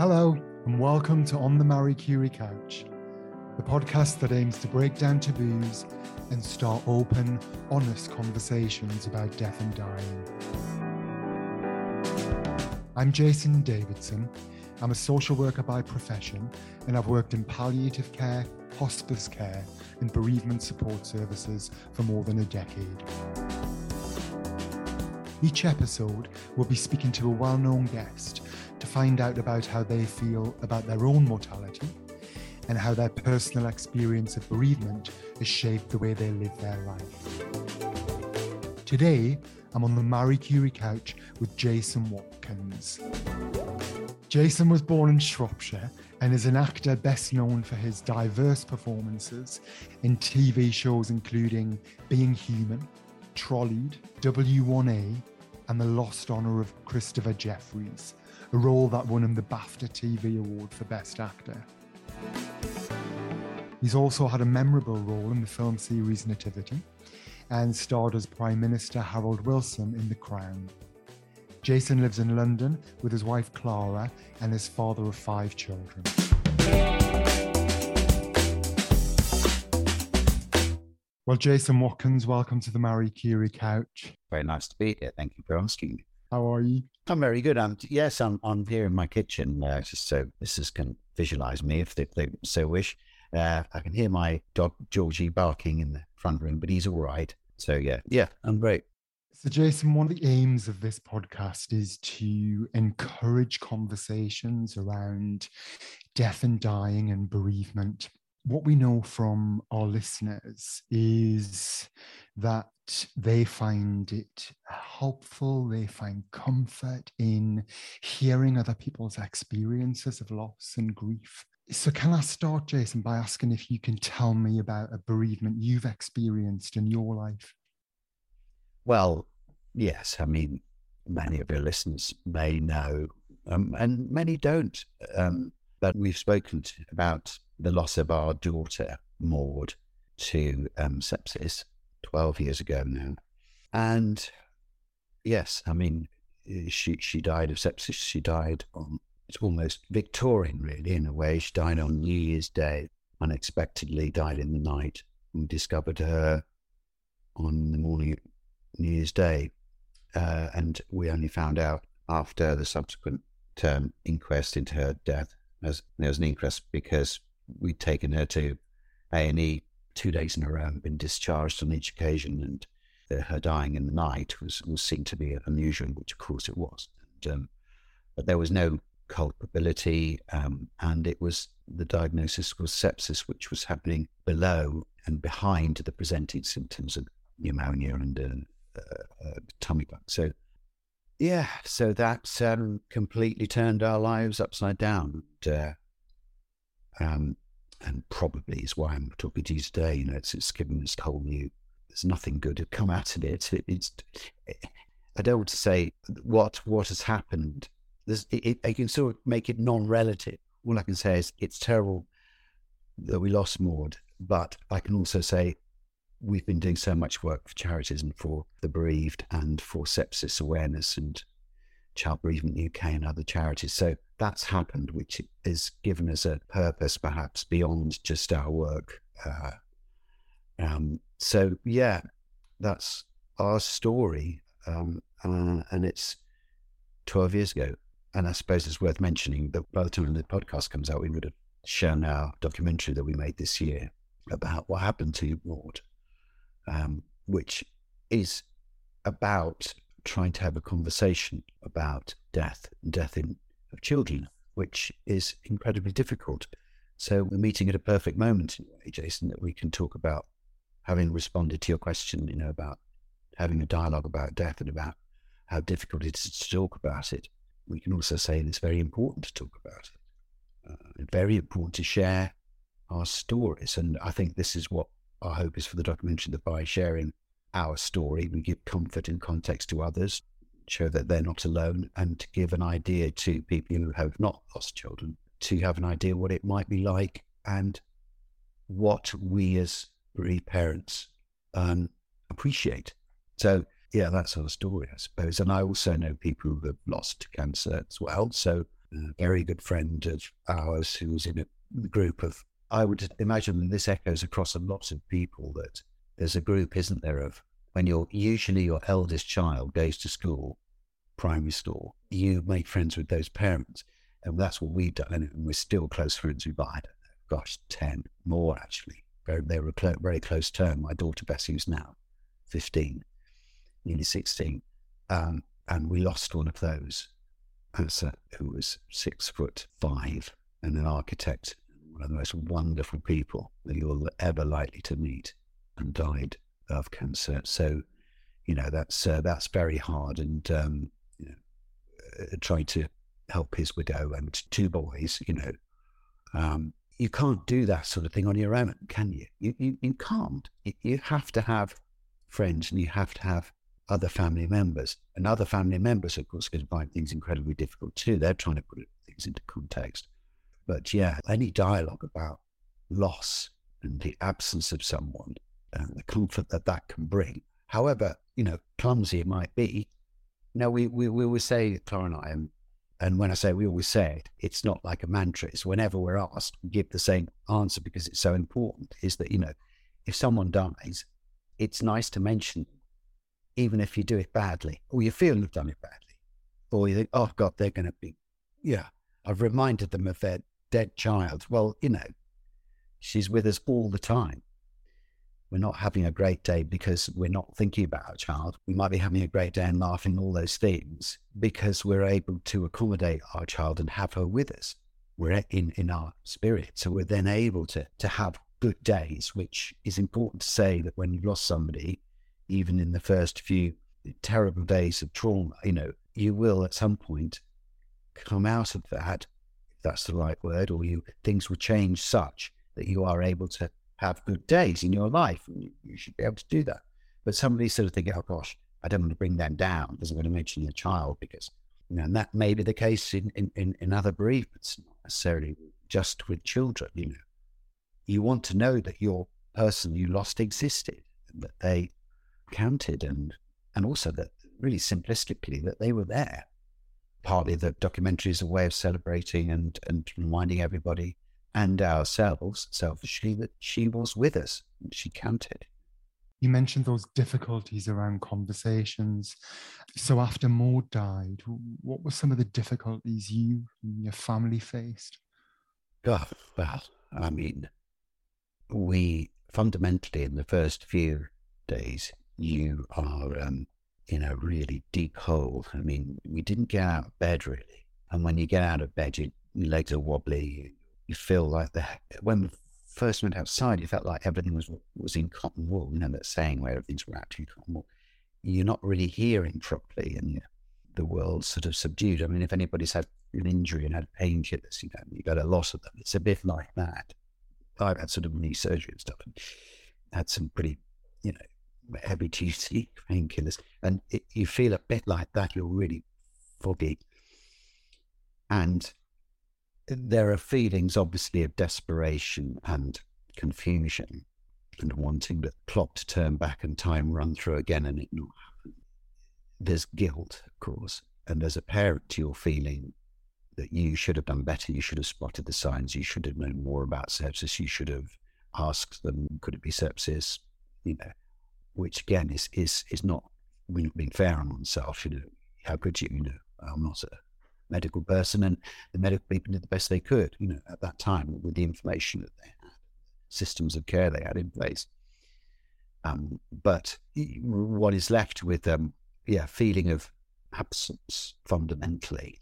Hello, and welcome to On the Marie Curie Couch, the podcast that aims to break down taboos and start open, honest conversations about death and dying. I'm Jason Davidson. I'm a social worker by profession, and I've worked in palliative care, hospice care, and bereavement support services for more than a decade. Each episode, we'll be speaking to a well known guest to find out about how they feel about their own mortality and how their personal experience of bereavement has shaped the way they live their life. Today, I'm on the Marie Curie couch with Jason Watkins. Jason was born in Shropshire and is an actor best known for his diverse performances in TV shows including Being Human, Trolleyed, W1A, and The Lost Honour of Christopher Jefferies, a role that won him the BAFTA TV Award for Best Actor. He's also had a memorable role in the film series Nativity and starred as Prime Minister Harold Wilson in The Crown. Jason lives in London with his wife Clara and his father of five children. Well, Jason Watkins, welcome to the Marie Curie couch. Very nice to be here. Thank you for asking. How are you? I'm very good. I'm yes, I'm I'm here in my kitchen, uh, just so listeners can visualize me if they, they so wish. Uh, I can hear my dog Georgie barking in the front room, but he's all right. So yeah, yeah, I'm great. So, Jason, one of the aims of this podcast is to encourage conversations around death and dying and bereavement. What we know from our listeners is that they find it helpful, they find comfort in hearing other people's experiences of loss and grief. So, can I start, Jason, by asking if you can tell me about a bereavement you've experienced in your life? Well, yes. I mean, many of your listeners may know, um, and many don't. Um, but we've spoken about the loss of our daughter, Maud, to um, sepsis 12 years ago now. And yes, I mean, she, she died of sepsis. She died on, it's almost Victorian, really, in a way. She died on New Year's Day, unexpectedly died in the night. We discovered her on the morning New Year's Day. Uh, and we only found out after the subsequent term inquest into her death. As there was an inquest because we'd taken her to A and E two days in a row, and been discharged on each occasion, and her dying in the night was was seen to be unusual, which of course it was. And, um, but there was no culpability, um, and it was the diagnosis was sepsis, which was happening below and behind the presenting symptoms of pneumonia and uh, uh, uh, tummy bug. So, yeah, so that um, completely turned our lives upside down. And, uh, um, and probably is why I'm talking to you today. You know, it's, it's given this whole new. There's nothing good to come out of it. it it's. Eh, I don't want to say what what has happened. There's, it, it, I can sort of make it non-relative. All I can say is it's terrible that we lost Maud, but I can also say we've been doing so much work for charities and for the bereaved and for sepsis awareness and Child Bereavement UK and other charities. So that's happened, which has given us a purpose perhaps beyond just our work. Uh, um, so yeah, that's our story, um, uh, and it's twelve years ago. And I suppose it's worth mentioning that by the time the podcast comes out, we would have shown our documentary that we made this year about what happened to Maud, um, which is about trying to have a conversation about death death in, of children, which is incredibly difficult. So we're meeting at a perfect moment, Jason, that we can talk about having responded to your question, you know, about having a dialogue about death and about how difficult it is to talk about it. We can also say it's very important to talk about it. Uh, very important to share our stories. And I think this is what our hope is for the documentary that by sharing our story. We give comfort and context to others, show that they're not alone, and to give an idea to people who have not lost children to have an idea what it might be like and what we as bereaved parents um, appreciate. So, yeah, that's our story, I suppose. And I also know people who have lost cancer as well. So a very good friend of ours who was in a group of, I would imagine this echoes across a lot of people that there's a group, isn't there, of when you're usually your eldest child goes to school, primary school, you make friends with those parents. And that's what we've done. And we're still close friends don't know, gosh, 10 more actually. They were clo- very close term. My daughter Bessie, who's now 15, nearly 16. Um, and we lost one of those as who was six foot five and an architect, one of the most wonderful people that you're ever likely to meet, and died of cancer. So, you know, that's uh, that's very hard. And um, you know, uh, trying to help his widow and two boys, you know, um, you can't do that sort of thing on your own, can you? You you, you can't. You, you have to have friends, and you have to have other family members. And other family members, of course, can find things incredibly difficult too. They're trying to put things into context. But yeah, any dialogue about loss and the absence of someone and the comfort that that can bring, however, you know, clumsy it might be. Know, we, we, we always say, Clara and I, and, and when I say we always say it, it's not like a mantra. It's whenever we're asked, we give the same answer because it's so important, is that, you know, if someone dies, it's nice to mention even if you do it badly, or you feel you've done it badly, or you think, oh God, they're going to be, yeah, I've reminded them of their dead child. Well, you know, she's with us all the time. We're not having a great day because we're not thinking about our child. We might be having a great day and laughing all those things because we're able to accommodate our child and have her with us. We're in, in our spirit. So we're then able to, to have good days, which is important to say that when you've lost somebody, even in the first few terrible days of trauma, you know, you will at some point come out of that, if that's the right word, or you things will change such that you are able to have good days in your life. You should be able to do that. But somebody sort of think, oh gosh, I don't want to bring them down because I'm going to mention your child because you know, and that may be the case in, in, in other bereavements, not necessarily just with children, you know. You want to know that your person you lost existed, that they counted and and also that really simplistically that they were there. Partly the documentary is a way of celebrating and, and reminding everybody and ourselves selfishly that she was with us and she counted. You mentioned those difficulties around conversations. So after Maud died, what were some of the difficulties you and your family faced? Oh, well, I mean, we fundamentally in the first few days you are um, in a really deep hole. I mean, we didn't get out of bed really. And when you get out of bed, you, your legs are wobbly. You, feel like the, when we first went outside, you felt like everything was was in cotton wool. You know that saying where everything's wrapped in cotton wool. You're not really hearing properly, and the world's sort of subdued. I mean, if anybody's had an injury and had painkillers, you know, you got a loss of them. It's a bit like that. I've had sort of knee surgery and stuff, and had some pretty, you know, heavy duty painkillers, and it, you feel a bit like that. You're really foggy, and there are feelings, obviously, of desperation and confusion, and wanting the clock to turn back and time run through again, and it not happen. There's guilt, of course, and as a parent, you're feeling that you should have done better. You should have spotted the signs. You should have known more about sepsis. You should have asked them, could it be sepsis? You know, which again is is is not being fair on oneself. You know, how could you? You know, I'm not a medical person, and the medical people did the best they could. You know, at that time with the information that they had, systems of care they had in place. Um, but what is left with um, yeah, feeling of absence fundamentally.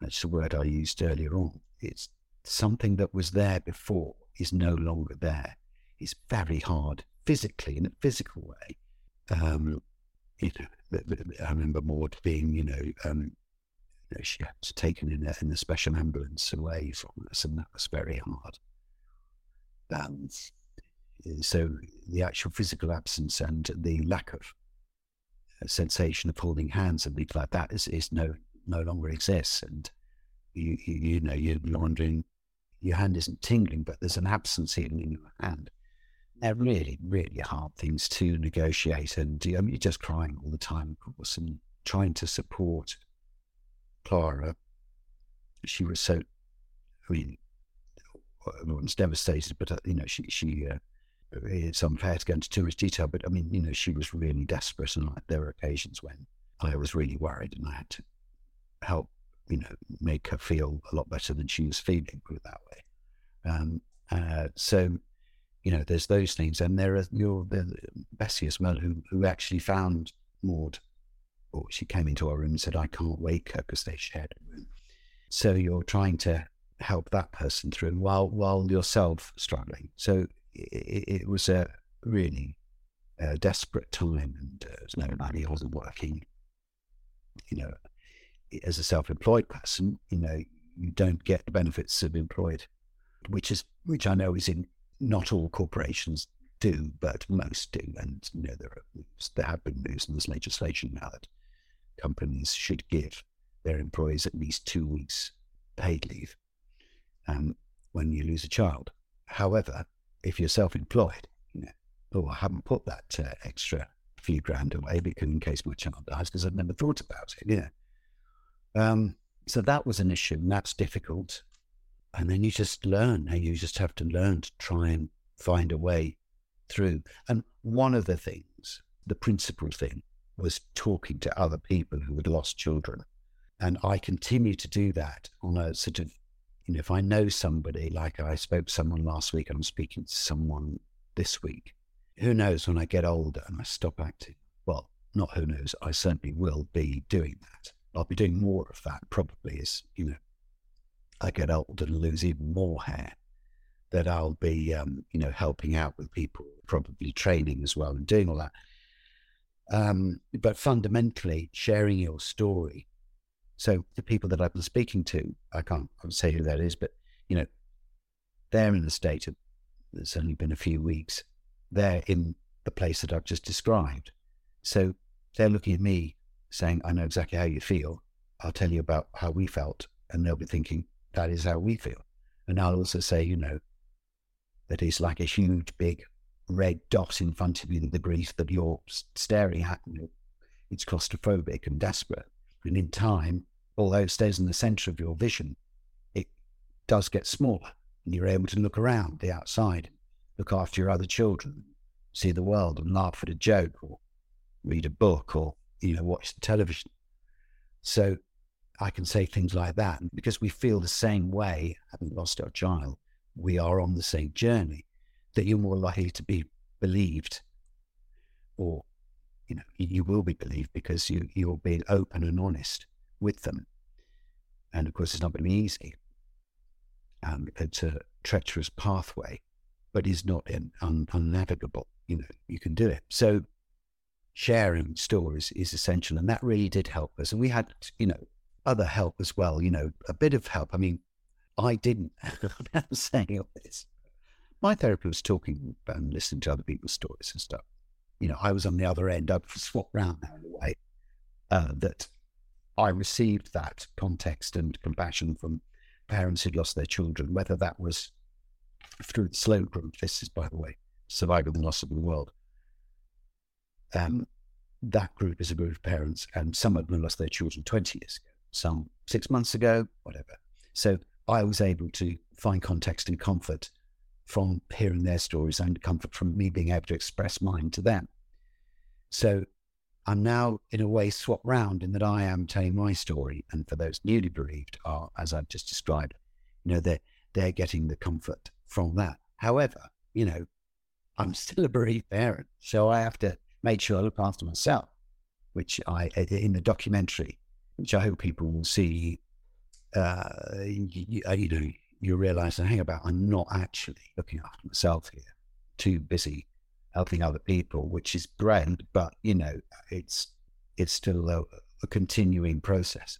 That's the word I used earlier on. It's something that was there before is no longer there. It's very hard physically in a physical way. Um, you know, I remember Maud being, you know, um, know, she was taken in a, in a special ambulance away from us, and that was very hard. Um, so the actual physical absence and the lack of sensation of holding hands and things like that is, is no no longer exists, and you, you, you know you're wondering your hand isn't tingling, but there's an absence in your hand they're really, really hard things to negotiate. And I mean, you're just crying all the time, of course, and trying to support Clara she was so, I mean, everyone's devastated, but, uh, you know, she, she, uh, it's unfair to go into too much detail, but I mean, you know, she was really desperate. And like, there were occasions when I was really worried and I had to help, you know, make her feel a lot better than she was feeling, put it that way. Um, uh, so, you know, there's those things. And there are your Bessie as well, who, who actually found Maud, or she came into our room and said, I can't wake her because they shared a room. So you're trying to help that person through while while yourself struggling. So it, it was a really desperate time, and uh, no money wasn't working. You know, as a self-employed person, you know, you don't get the benefits of employed, which is which I know is in not all corporations do, but most do. And you know, there are moves, there have been moves, and there's legislation now that companies should give their employees at least two weeks paid leave um, when you lose a child. However, if you're self-employed, you know, oh, I haven't put that uh, extra few grand away because in case my child dies, because I've never thought about it. Yeah. Um, so that was an issue, and that's difficult. And then you just learn, and you just have to learn to try and find a way through. And one of the things, the principal thing, was talking to other people who had lost children. And I continue to do that on a sort of you know, if I know somebody, like I spoke to someone last week, and I'm speaking to someone this week, who knows when I get older and I stop acting? Well, not who knows, I certainly will be doing that. I'll be doing more of that probably as, you know, I get older and lose even more hair, that I'll be, um, you know, helping out with people, probably training as well and doing all that. Um, but fundamentally, sharing your story so the people that I've been speaking to, I can't say who that is, but you know, they're in the state of it's only been a few weeks. They're in the place that I've just described. So they're looking at me saying, I know exactly how you feel. I'll tell you about how we felt. And they'll be thinking, that is how we feel. And I'll also say, you know, that it's like a huge, big red dot in front of you, the grief that you're staring at. It's claustrophobic and desperate. And in time, although it stays in the center of your vision, it does get smaller and you're able to look around the outside, look after your other children, see the world and laugh at a joke or read a book or, you know, watch the television. So I can say things like that. And because we feel the same way, having lost our child, we are on the same journey, that you're more likely to be believed or you know you will be believed because you you're being open and honest with them. And of course, it's not going to be easy. Um, it's a treacherous pathway, but is not in, un, unnavigable. You know, you can do it. So sharing stories is essential, and that really did help us. And we had, you know, other help as well. You know, a bit of help. I mean, I didn't. I'm saying all this. My therapist was talking and listening to other people's stories and stuff. You know, I was on the other end. I've swapped round now in a way uh, that I received that context and compassion from parents who'd lost their children, whether that was through the SLOW group. This is, by the way, Surviving the Loss of the World. Um, that group is a group of parents, and some of them lost their children 20 years ago, some six months ago, whatever. So I was able to find context and comfort from hearing their stories and comfort from me being able to express mine to them. So I'm now, in a way, swapped round in that I am telling my story. And for those newly bereaved, are, as I've just described, you know, they're, they're getting the comfort from that. However, you know, I'm still a bereaved parent. So I have to make sure I look after myself, which I, in the documentary, which I hope people will see, uh, you, you know, you realize, hang about, I'm not actually looking after myself here, too busy helping other people, which is great, but you know, it's it's still a, a continuing process.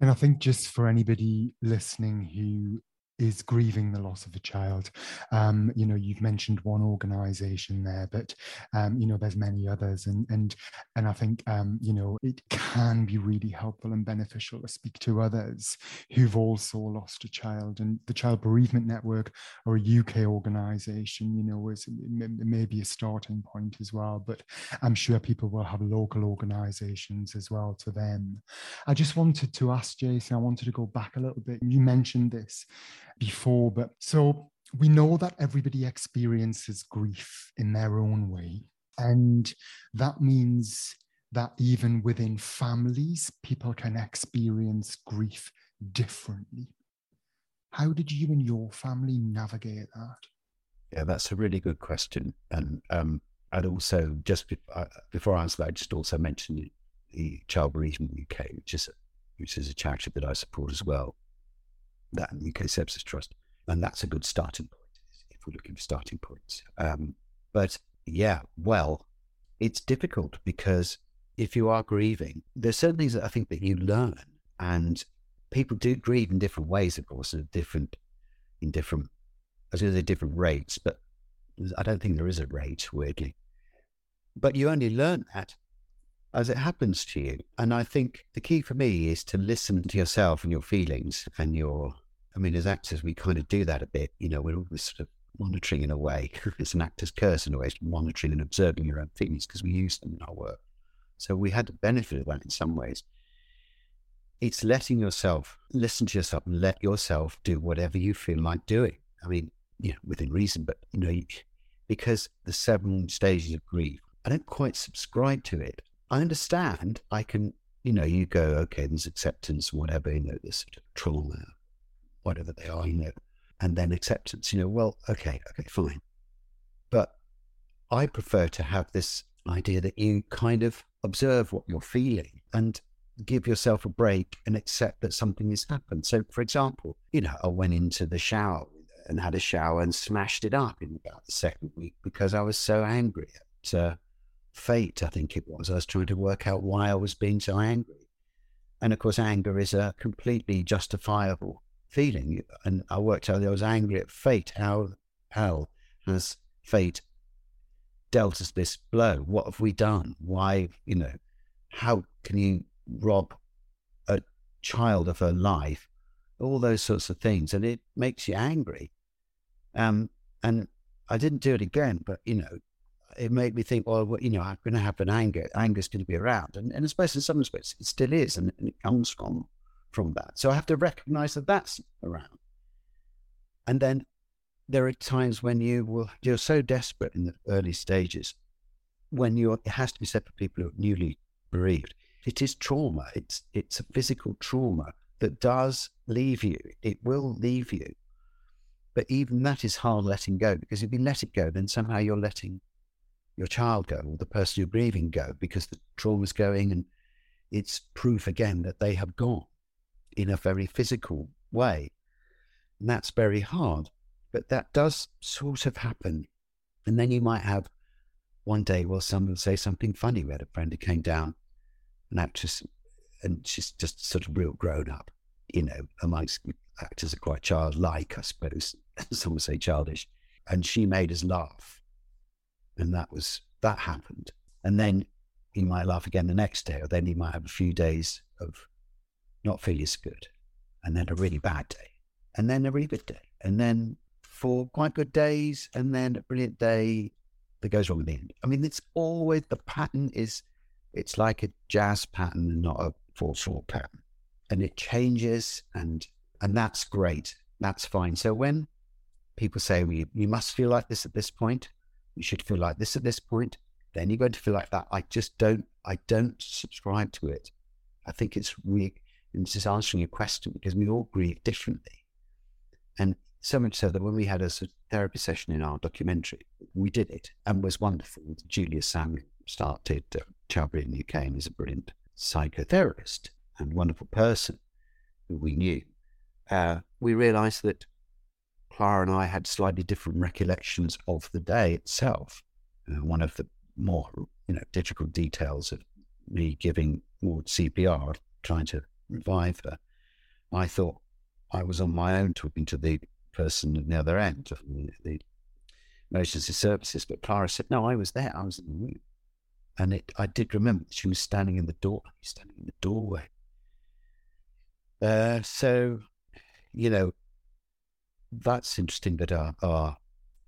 And I think just for anybody listening who is grieving the loss of a child. Um, you know, you've mentioned one organisation there, but um, you know, there's many others, and and and I think um, you know it can be really helpful and beneficial to speak to others who've also lost a child. And the Child Bereavement Network, or a UK organisation, you know, is maybe a starting point as well. But I'm sure people will have local organisations as well to them. I just wanted to ask Jason. I wanted to go back a little bit. You mentioned this before. But so we know that everybody experiences grief in their own way. And that means that even within families, people can experience grief differently. How did you and your family navigate that? Yeah, that's a really good question. And um, I'd also, just be, uh, before I answer that, I'd just also mention the Child Bereavement UK, which is, which is a charity that I support as well that and UK Sepsis Trust. And that's a good starting point if we're looking for starting points. Um, but yeah, well, it's difficult because if you are grieving, there's certain things that I think that you learn, and people do grieve in different ways, of course, in different, in different, I was going to say different rates, but I don't think there is a rate, weirdly. But you only learn that as it happens to you. And I think the key for me is to listen to yourself and your feelings and your I mean, as actors, we kind of do that a bit. You know, we're always sort of monitoring in a way. it's an actor's curse in a way, it's monitoring and observing your own feelings because we use them in our work. So we had the benefit of that in some ways. It's letting yourself listen to yourself and let yourself do whatever you feel like doing. I mean, you know, within reason, but you know, because the seven stages of grief, I don't quite subscribe to it. I understand. I can, you know, you go, okay, there's acceptance, whatever, you know, there's sort of trauma, whatever they are, you know, and then acceptance, you know, well, okay, okay, fine. But I prefer to have this idea that you kind of observe what you're feeling and give yourself a break and accept that something has happened. So, for example, you know, I went into the shower and had a shower and smashed it up in about the second week because I was so angry at uh, fate, I think it was. I was trying to work out why I was being so angry. And of course, anger is a completely justifiable feeling. And I worked out I was angry at fate. How, how has fate dealt us this blow? What have we done? Why, you know, how can you rob a child of her life? All those sorts of things. And it makes you angry. Um, and I didn't do it again, but, you know, it made me think, well, you know, I'm going to have an anger. Anger's going to be around. And, and suppose in some respects it still is. And, and it comes from from that. So I have to recognize that that's around. And then there are times when you will, you're so desperate in the early stages when you're, it has to be said for people who are newly bereaved. It is trauma. It's, it's a physical trauma that does leave you. It will leave you. But even that is hard letting go because if you let it go, then somehow you're letting your child go or the person you're grieving go because the trauma's going and it's proof again that they have gone in a very physical way. And that's very hard. But that does sort of happen. And then you might have one day, well, someone say something funny. We had a friend who came down, an actress, and she's just sort of real grown up, you know, amongst actors are quite childlike, I suppose. Some would say childish. And she made us laugh. And that was, that happened. And then he might laugh again the next day, or then he might have a few days of not feeling as good, and then a really bad day, and then a really good day, and then four quite good days, and then a brilliant day that goes wrong at the end. I mean, it's always the pattern is it's like a jazz pattern not a four four pattern, and it changes, and and that's great. That's fine. So when people say we you must feel like this at this point, you should feel like this at this point, then you're going to feel like that. I just don't. I don't subscribe to it. I think it's really and is answering a question because we all grieve differently. And so much so that when we had a therapy session in our documentary, we did it and was wonderful. Julia Samuel started uh, Child Bereavement in the UK and is a brilliant psychotherapist and wonderful person who we knew. Uh, we realized that Clara and I had slightly different recollections of the day itself. Uh, one of the more you know difficult details of me giving more CPR, trying to revive her. I thought I was on my own talking to the person at the other end, the, the emergency services. But Clara said, "No, I was there. I was in the room." And it, I did remember she was standing in the door, standing in the doorway. Uh, so, you know, that's interesting that our, our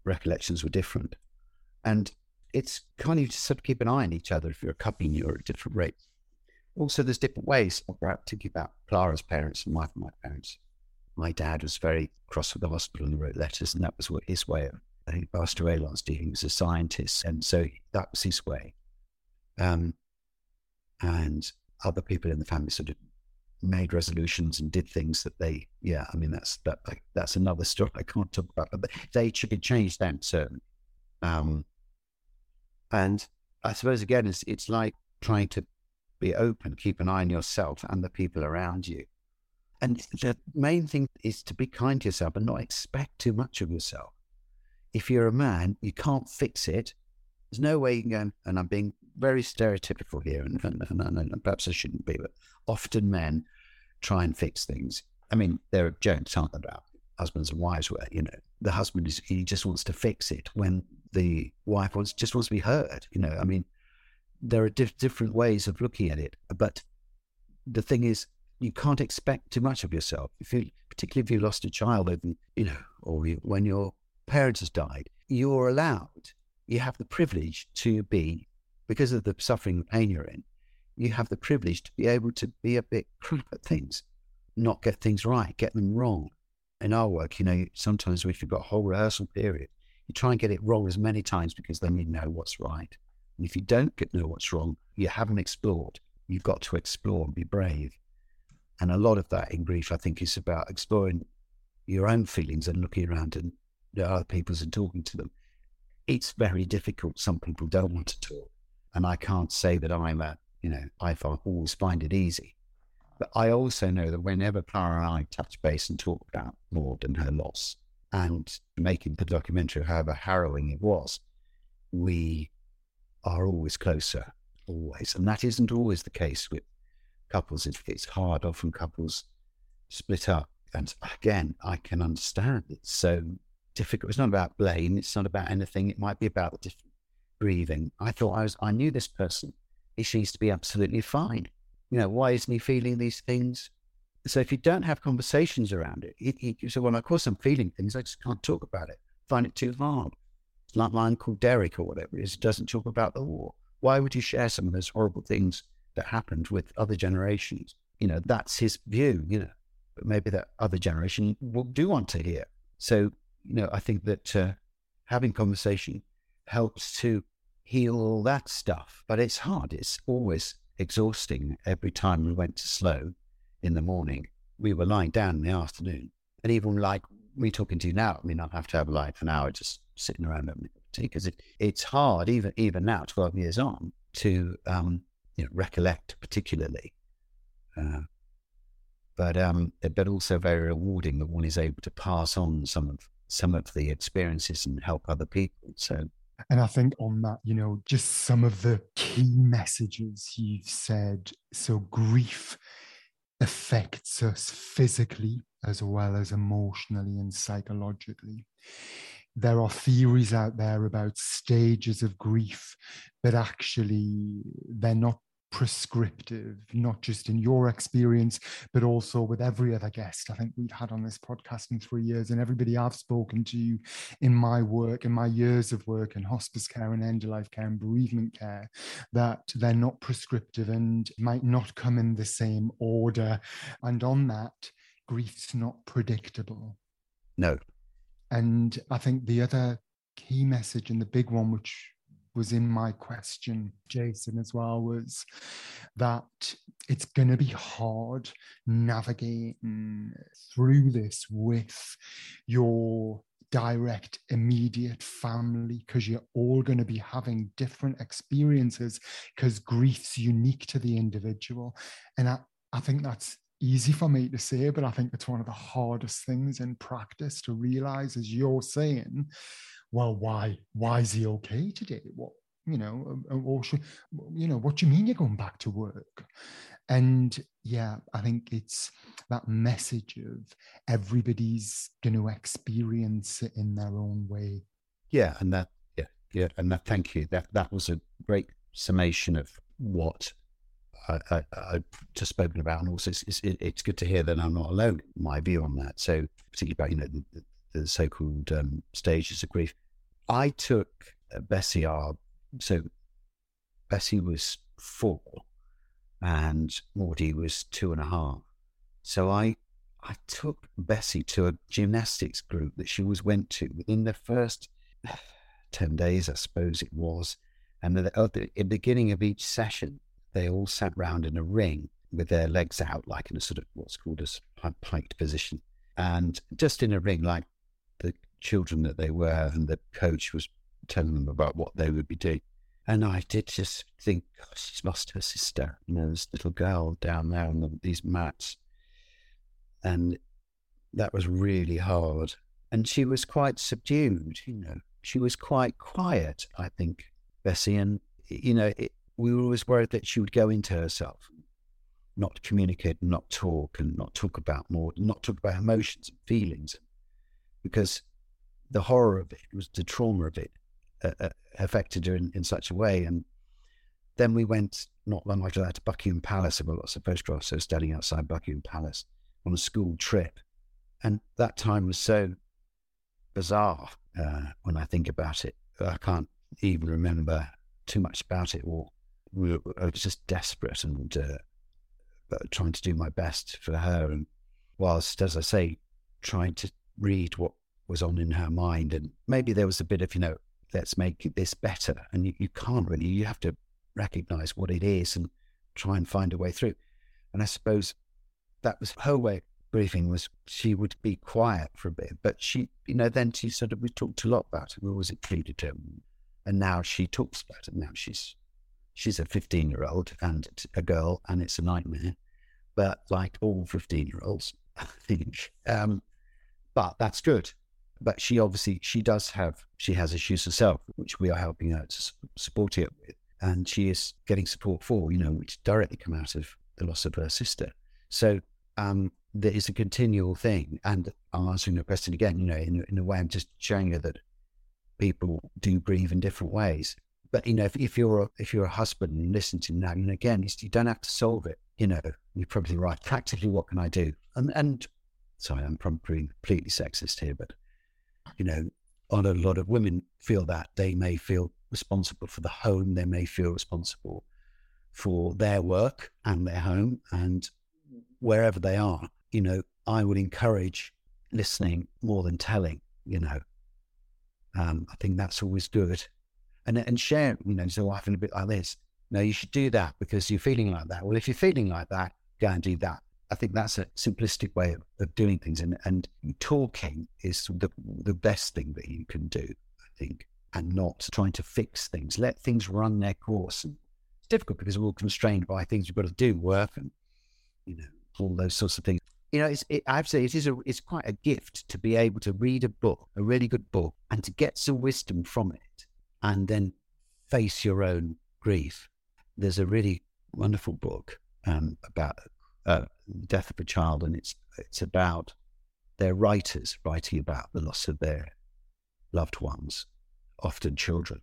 recollections were different. And it's kind of just sort of keep an eye on each other if you're and you're at different rates. Also, there's different ways of thinking about Clara's parents and my, my parents. My dad was very cross with the hospital and wrote letters, and that was what his way of. He passed away last year. He was a scientist, and so that was his way. Um, and other people in the family sort of made resolutions and did things that they, yeah, I mean that's that that's another story I can't talk about, but they should be changed then certainly. Um, and I suppose again, it's it's like trying to be open, keep an eye on yourself and the people around you. And the main thing is to be kind to yourself and not expect too much of yourself. If you're a man, you can't fix it. There's no way you can go, and I'm being very stereotypical here, and, and, and, and perhaps I shouldn't be, but often men try and fix things. I mean, there are jokes, aren't there, about husbands and wives where, you know, the husband is, he just wants to fix it when the wife wants, just wants to be heard. You know, I mean, there are diff- different ways of looking at it, but the thing is, you can't expect too much of yourself. If you, particularly if you lost a child, you know, or you, when your parents has died, you're allowed, you have the privilege to be because of the suffering and pain you're in, you have the privilege to be able to be a bit crap at things, not get things right, get them wrong. In our work, you know, sometimes if you've got a whole rehearsal period, you try and get it wrong as many times because then you know what's right. And if you don't get, know what's wrong, you haven't explored. You've got to explore and be brave. And a lot of that in grief, I think, is about exploring your own feelings and looking around and other people's and talking to them. It's very difficult. Some people don't want to talk. And I can't say that I'm a, you know, I always find it easy. But I also know that whenever Clara and I touch base and talk about Maud and her loss and making the documentary, however harrowing it was, we are always closer, always. And that isn't always the case with couples. It, it's hard. Often couples split up. And again, I can understand it's so difficult. It's not about blame. It's not about anything. It might be about the different breathing. I thought I was, I knew this person. He seems to be absolutely fine. You know, why isn't he feeling these things? So if you don't have conversations around it, he said, well, of course I'm feeling things. I just can't talk about it. find it too hard. Like my uncle Derek or whatever is, doesn't talk about the war. Why would you share some of those horrible things that happened with other generations? You know, that's his view, you know, but maybe that other generation will do want to hear. So, you know, I think that uh, having conversation helps to heal all that stuff. But it's hard. It's always exhausting every time we went to SLOW in the morning. We were lying down in the afternoon. And even like me talking to you now, I mean, I'll have to have like an hour just sitting around having tea because it, it's hard, even even now, 12 years on, to um, you know, recollect particularly. Uh, but um, but also very rewarding that one is able to pass on some of some of the experiences and help other people. So and I think on that, you know, just some of the key messages you've said. So, grief affects us physically as well as emotionally and psychologically. There are theories out there about stages of grief, but actually, they're not prescriptive, not just in your experience, but also with every other guest I think we've had on this podcast in three years, and everybody I've spoken to in my work, in my years of work in hospice care and end of life care and bereavement care, that they're not prescriptive and might not come in the same order. And on that, grief's not predictable. No. And I think the other key message and the big one, which was in my question, Jason, as well, was that it's going to be hard navigating through this with your direct, immediate family because you're all going to be having different experiences because grief's unique to the individual. And I, I think that's easy for me to say, but I think it's one of the hardest things in practice to realize, as you're saying, well, why why is he okay today? What you know, um, uh, or should, you know, what do you mean you're going back to work? And yeah, I think it's that message of everybody's going to experience it in their own way. Yeah, and that yeah yeah, and that thank you. That that was a great summation of what I, just spoken about, and also it's, it's, it's, good to hear that I'm not alone. My view on that. So particularly about you know the, the so-called um, stages of grief. I took uh, Bessie our so Bessie was four and Maudie was two and a half. So I I took Bessie to a gymnastics group that she was went to within the first ten days, I suppose it was. And at the, the beginning of each session, they all sat round in a ring with their legs out, like in a sort of what's called a piked position, and just in a ring, like the children that they were, and the coach was telling them about what they would be doing. And I did just think, oh, she's lost her sister, you know, this little girl down there on the, these mats. And that was really hard. And she was quite subdued, you know. She was quite quiet, I think, Bessie. And, you know, it, we were always worried that she would go into herself, not communicate not talk and not talk about more, not talk about emotions and feelings. Because the horror of it was the trauma of it uh, uh, affected her in, in such a way. And then we went not long after that to Buckingham Palace. I've got lots of photographs. So standing outside Buckingham Palace on a school trip, and that time was so bizarre uh, when I think about it. I can't even remember too much about it. Or we were, I was just desperate and uh, trying to do my best for her. And whilst, as I say, trying to read what was on in her mind, and maybe there was a bit of you know let's make this better. And you, you can't really, you have to recognize what it is and try and find a way through. And I suppose that was her way of grieving was she would be quiet for a bit, but she, you know, then she sort of, we talked a lot about it. We always included her. And now she talks about it. Now she's, she's a 15 year old and a girl and it's a nightmare. But like all 15 year olds, I think, um, but that's good but she obviously she does have she has issues herself, which we are helping her to support it with, and she is getting support for, you know, which directly come out of the loss of her sister. So um, there is a continual thing, and I'm answering the question again. You know, in, in a way, I'm just showing her that people do grieve in different ways. But you know, if, if you're a, if you're a husband and listen to now, and again, you don't have to solve it. You know, you're probably right. Practically, what can I do? And and sorry, I'm probably completely sexist here, but you know, a lot of women feel that they may feel responsible for the home, they may feel responsible for their work and their home and wherever they are. You know, I would encourage listening more than telling, you know. Um, I think that's always good. And and share, you know, so I feel a bit like this. No, you should do that because you're feeling like that. Well, if you're feeling like that, go and do that. I think that's a simplistic way of, of doing things. And, and talking is the, the best thing that you can do, I think, and not trying to fix things. Let things run their course. It's difficult because we're all constrained by things we've got to do, work and, you know, all those sorts of things. You know, it's, it, I have to say, it is a, it's quite a gift to be able to read a book, a really good book, and to get some wisdom from it and then face your own grief. There's a really wonderful book um, about uh, death of a child, and it's it's about their writers writing about the loss of their loved ones, often children.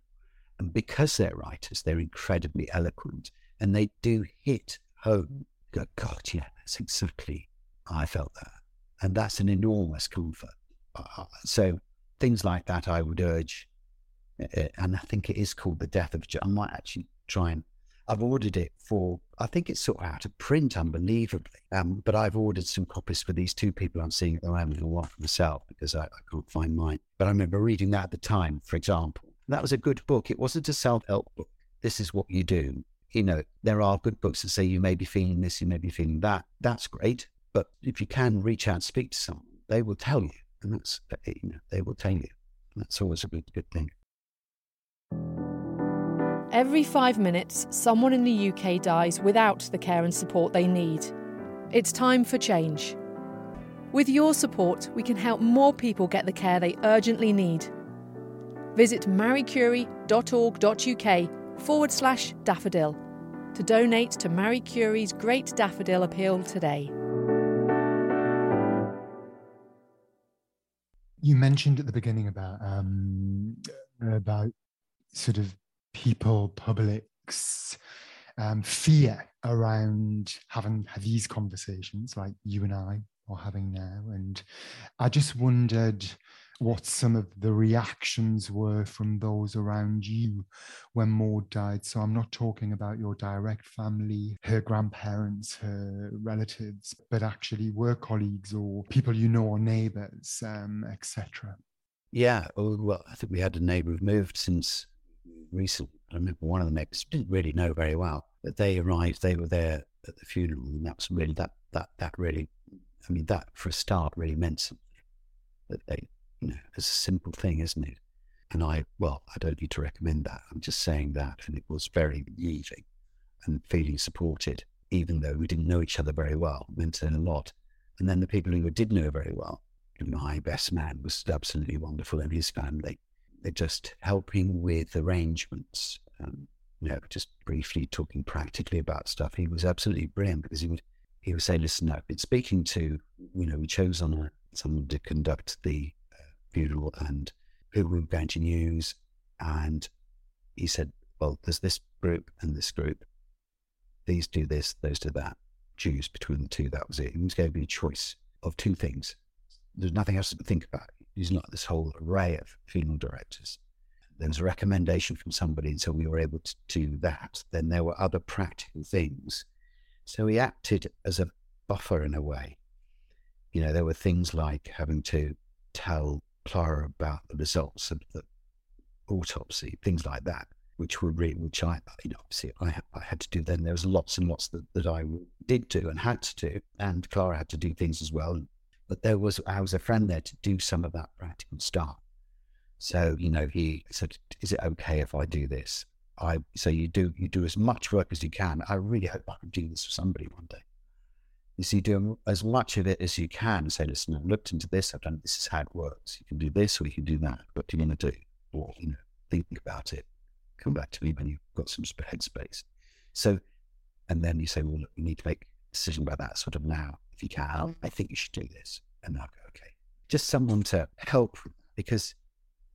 And because they're writers, they're incredibly eloquent, and they do hit home. Go, God, yeah, that's exactly I felt that, and that's an enormous comfort. Uh, so things like that, I would urge, and I think it is called the death of. I might actually try and I've ordered it for, I think it's sort of out of print, unbelievably. Um, but I've ordered some copies for these two people I'm seeing at the moment and one for myself because I, I can't find mine. But I remember reading that at the time, for example. That was a good book. It wasn't a self help book. This is what you do. You know, there are good books that say you may be feeling this, you may be feeling that. That's great. But if you can reach out and speak to someone, they will tell you. And that's, you know, they will tell you. That's always a good, good thing. Every five minutes, someone in the UK dies without the care and support they need. It's time for change. With your support, we can help more people get the care they urgently need. Visit mariecurie.org.uk forward slash daffodil. to donate to Marie Curie's Great Daffodil Appeal today. You mentioned at the beginning about um, about sort of people, publics, um, fear around having these conversations like you and I are having now. And I just wondered what some of the reactions were from those around you when Maud died. So I'm not talking about your direct family, her grandparents, her relatives, but actually work colleagues or people you know or neighbours, um, etc. Yeah, well, I think we had a neighbour who moved since recent. I remember one of the neighbours didn't really know very well, but they arrived. They were there at the funeral, and that was really that that that really. I mean, that for a start really meant something. That they, you know, it's a simple thing, isn't it? And I, well, I don't need to recommend that. I'm just saying that, and it was very moving and feeling supported, even though we didn't know each other very well, meant a lot. And then the people who did know very well, my best man was absolutely wonderful, and his family just helping with arrangements, um, you know, just briefly talking practically about stuff. He was absolutely brilliant because he would he would say, "Listen, I've been speaking to, you know, we chose on a, someone to conduct the uh, funeral and who we were going to use, and he said, well, there's this group and this group. These do this, those do that. Choose between the two. That was it. He was going to be a choice of two things. There's nothing else to think about using like this whole array of funeral directors. There was a recommendation from somebody, and so we were able to do that. Then there were other practical things. So he acted as a buffer in a way. You know, there were things like having to tell Clara about the results of the autopsy, things like that, which were really, which I, you know, obviously I, I had to do then. There was lots and lots that, that I did do and had to do, and Clara had to do things as well. But there was, I was a friend there to do some of that practical stuff. So, you know, he said, is it okay if I do this? I so you do you do as much work as you can. I really hope I can do this for somebody one day. You see, do as much of it as you can. Say, listen, I've looked into this. I've done. This is how it works. You can do this, or you can do that. What do you want to do? Or you know, think about it. Come back to me when you've got some headspace. So, and then you say, well, look, we need to make a decision about that sort of now you can, I think you should do this. And I'll go, okay. Just someone to help because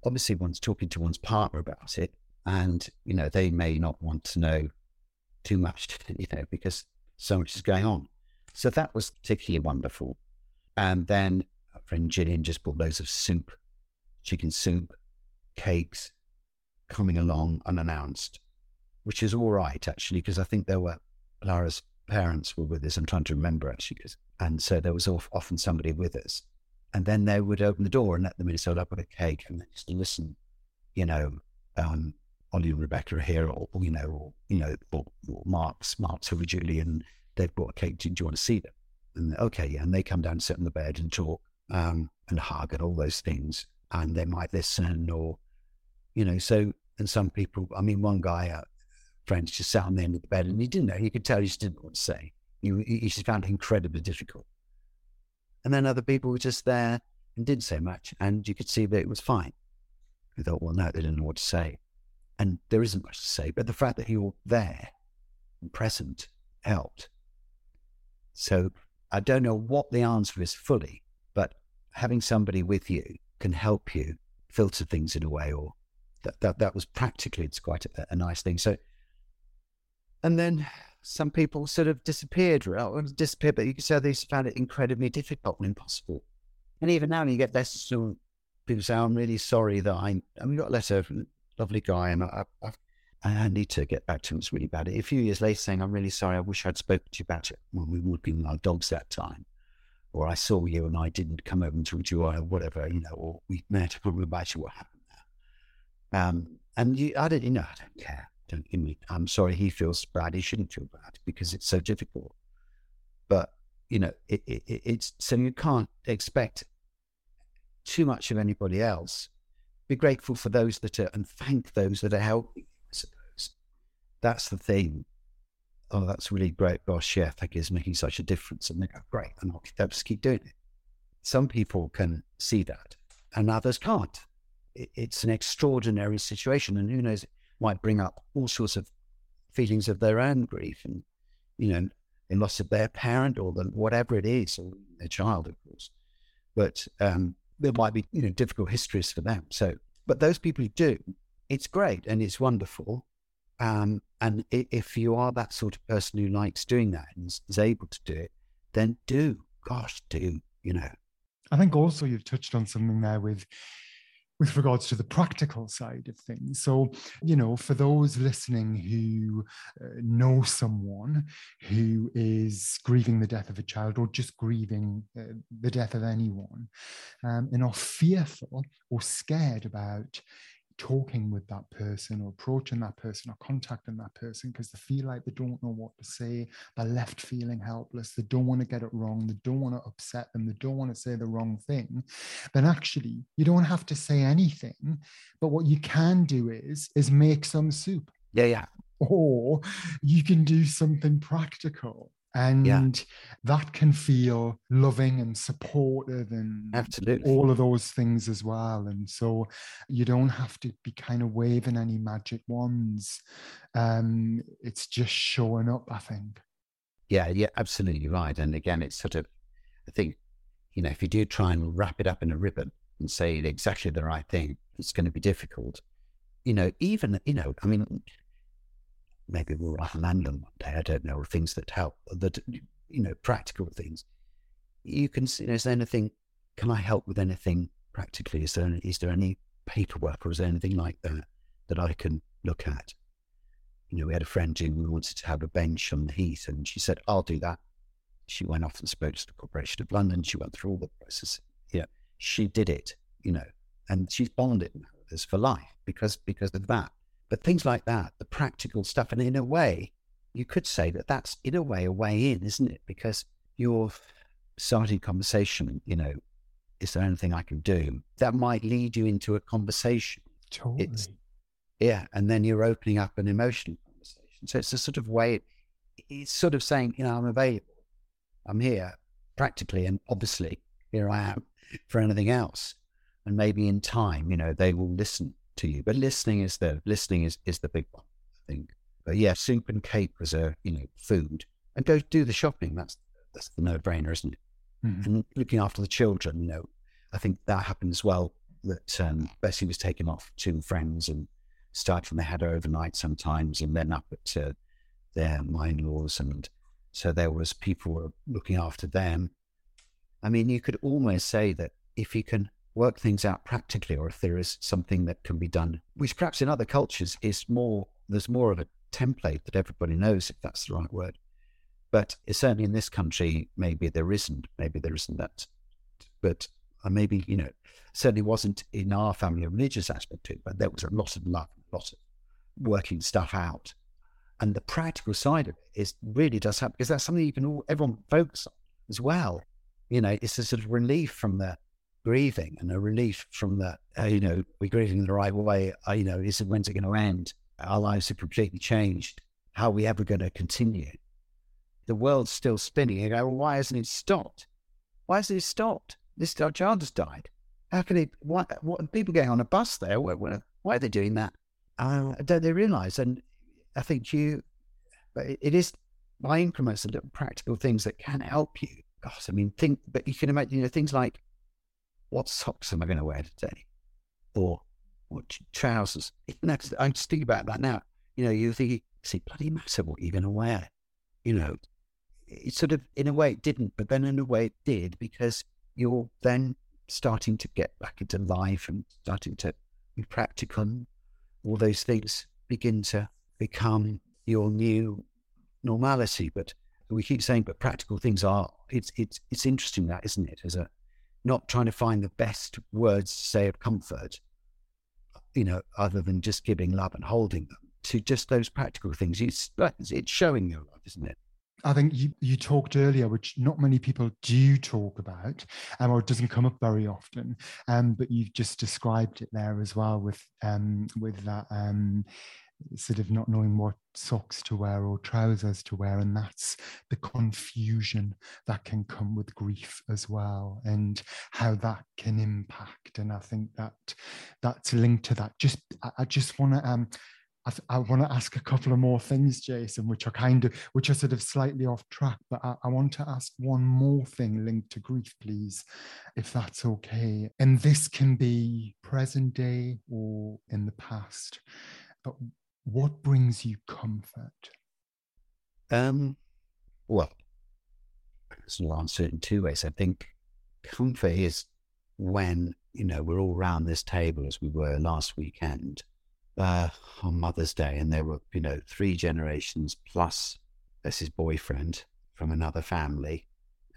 obviously one's talking to one's partner about it and, you know, they may not want to know too much, you know, because so much is going on. So that was particularly wonderful. And then friend Gillian just brought loads of soup, chicken soup, cakes coming along unannounced, which is all right, actually, because I think there were Lara's parents were with us. I'm trying to remember actually, because and so there was often somebody with us. And then they would open the door and let them in. So I'd a cake and just listen, you know, um, Ollie and Rebecca are here, or, or you know, or you know, or, or Mark's Mark's over Julie, and they've brought a cake. Do, do, you want to see them? And okay, yeah. And they come down, and sit on the bed, and talk, um, and hug, and all those things. And they might listen, or you know, so. And some people, I mean, one guy, uh, friends, just sat on the end of the bed, and he didn't know. He could tell he just didn't know what to say. He, he just found it incredibly difficult. And then other people were just there and didn't say much, and you could see that it was fine. We thought, well, no, they didn't know what to say. And there isn't much to say, but the fact that you're there and present helped. So I don't know what the answer is fully, but having somebody with you can help you filter things in a way, or that, that, that was practically, it's quite a, a nice thing. So, and then some people sort of disappeared, well, disappeared, but you could say they found it incredibly difficult and impossible. And even now, you get letters from people say, I'm really sorry that I, I mean, got a letter from a lovely guy, and I, I, I need to get back to him. It's really bad. A few years later, saying, I'm really sorry. I wish I'd spoken to you about it when we were walking our dogs that time. Or I saw you and I didn't come over and talk to you, or whatever, you know, or we met, and about you what happened there. Um, and you, I don't, you know, I don't care. Don't give me, I'm sorry he feels bad. He shouldn't feel bad because it's so difficult. But, you know, it, it, it's so you can't expect too much of anybody else. Be grateful for those that are, and thank those that are helping, I suppose. That's the thing. Oh, that's really great. Gosh, yeah, thank you. It's making such a difference. And they go, great. And I'll just keep doing it. Some people can see that and others can't. It's an extraordinary situation. And who knows, might bring up all sorts of feelings of their own grief and, you know, the loss of their parent or the, whatever it is, or their child, of course. But um, there might be, you know, difficult histories for them. So, but those people who do, it's great and it's wonderful. Um, and if you are that sort of person who likes doing that and is, is able to do it, then do. Gosh, do, you know. I think also you've touched on something there with with regards to the practical side of things. So, you know, for those listening who uh, know someone who is grieving the death of a child or just grieving uh, the death of anyone um, and are fearful or scared about talking with that person or approaching that person or contacting that person because they feel like they don't know what to say. They're left feeling helpless. They don't want to get it wrong. They don't want to upset them. They don't want to say the wrong thing. Then actually, you don't have to say anything. But what you can do is is make some soup. Yeah, yeah. Or you can do something practical and yeah. that can feel loving and supportive and absolutely. all of those things as well. And so you don't have to be kind of waving any magic wands. Um it's just showing up i think. Yeah yeah absolutely right. And again it's sort of i think you know if you do try and wrap it up in a ribbon and say exactly the right thing it's going to be difficult. You know even you know i mean maybe we'll write a London one day. I don't know, things that help, that, you know, practical things. You can, you know, is there anything, can I help with anything practically? Is there, is there any paperwork or is there anything like that that I can look at? You know, we had a friend who wanted to have a bench on the heath and she said, I'll do that. She went off and spoke to the Corporation of London. She went through all the process. Yeah, she did it, you know, and she's bonded with us for life because, because of that. But things like that, the practical stuff, and in a way, you could say that that's in a way a way in, isn't it? Because you're starting conversation, you know, is there anything I can do? That might lead you into a conversation. Totally. It's, yeah. And then you're opening up an emotional conversation. So it's a sort of way, it's sort of saying, you know, I'm available. I'm here practically. And obviously, here I am for anything else. And maybe in time, you know, they will listen to you. But listening is the listening is is the big one, I think. But yeah, soup and cake was a you know food, and go do the shopping. That's that's the no brainer, isn't it? Mm-hmm. And looking after the children, you know, I think that happened as well. That um, Bessie was taken off to friends and started from the header overnight sometimes, and then up at uh, their in-laws, and so there was people were looking after them. I mean, you could almost say that if you can work things out practically, or if there is something that can be done, which perhaps in other cultures is more, there's more of a template that everybody knows, if that's the right word. But certainly in this country, maybe there isn't, maybe there isn't that. But uh, maybe, you know, certainly wasn't in our family a religious aspect to it, but there was a lot of love, a lot of working stuff out. And the practical side of it is really does happen because that's something you can all, everyone focus on as well. You know, it's a sort of relief from the grieving and a relief from that. Uh, you know, we're grieving the right way. Uh, you know, is it when's it going to end? Our lives have completely changed. How are we ever going to continue? The world's still spinning. You go, well, why hasn't it stopped? Why hasn't it stopped? This our child has died. How can it? What? What? People getting on a bus there? Why, why are they doing that? Uh, don't they realise? And I think you, it, is by increments of little practical things that can help you. Gosh, I mean, think, but you can imagine, you know, things like what socks am I going to wear today? Or what trousers? I'm just thinking about that now. You know, you think, see, bloody matter what you're going to wear. You know, it sort of, in a way, it didn't, but then in a way, it did because you're then starting to get back into life and starting to be practical. All those things begin to become your new normality. But we keep saying, but practical things are. It's it's it's interesting that, isn't it? As a not trying to find the best words to say of comfort, you know, other than just giving love and holding them to just those practical things. It's, it's showing your love, isn't it? I think you, you talked earlier, which not many people do talk about, um, or it doesn't come up very often. Um, but you've just described it there as well with um, with that um, sort of not knowing what socks to wear or trousers to wear and that's the confusion that can come with grief as well and how that can impact and i think that that's linked to that just i just want to um I, I want to ask a couple of more things, Jason, which are kind of, which are sort of slightly off track, but I, I want to ask one more thing linked to grief, please, if that's okay. And this can be present day or in the past. But what brings you comfort? Um, well, I'll answer it in two ways. I think comfort is when you know we're all around this table as we were last weekend uh, on Mother's Day, and there were you know three generations plus this his boyfriend from another family,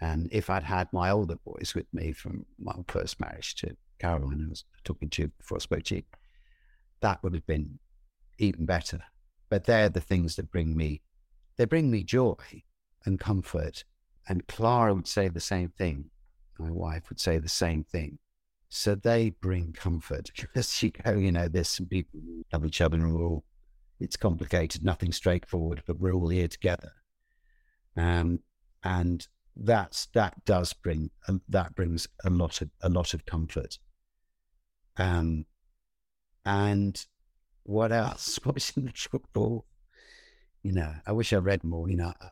and if I'd had my older boys with me from my first marriage to Caroline, I was talking to before I spoke to you, that would have been even better. But they're the things that bring me, they bring me joy and comfort. And Clara would say the same thing my wife would say the same thing. So they bring comfort because you go, you know, there's some people who love each other and we're all, it's complicated, nothing straightforward, but we're all here together. Um, and that's, that does bring, um, that brings a lot of, a lot of comfort. Um, and what else? What's in the football? You know, I wish I read more, you know, I,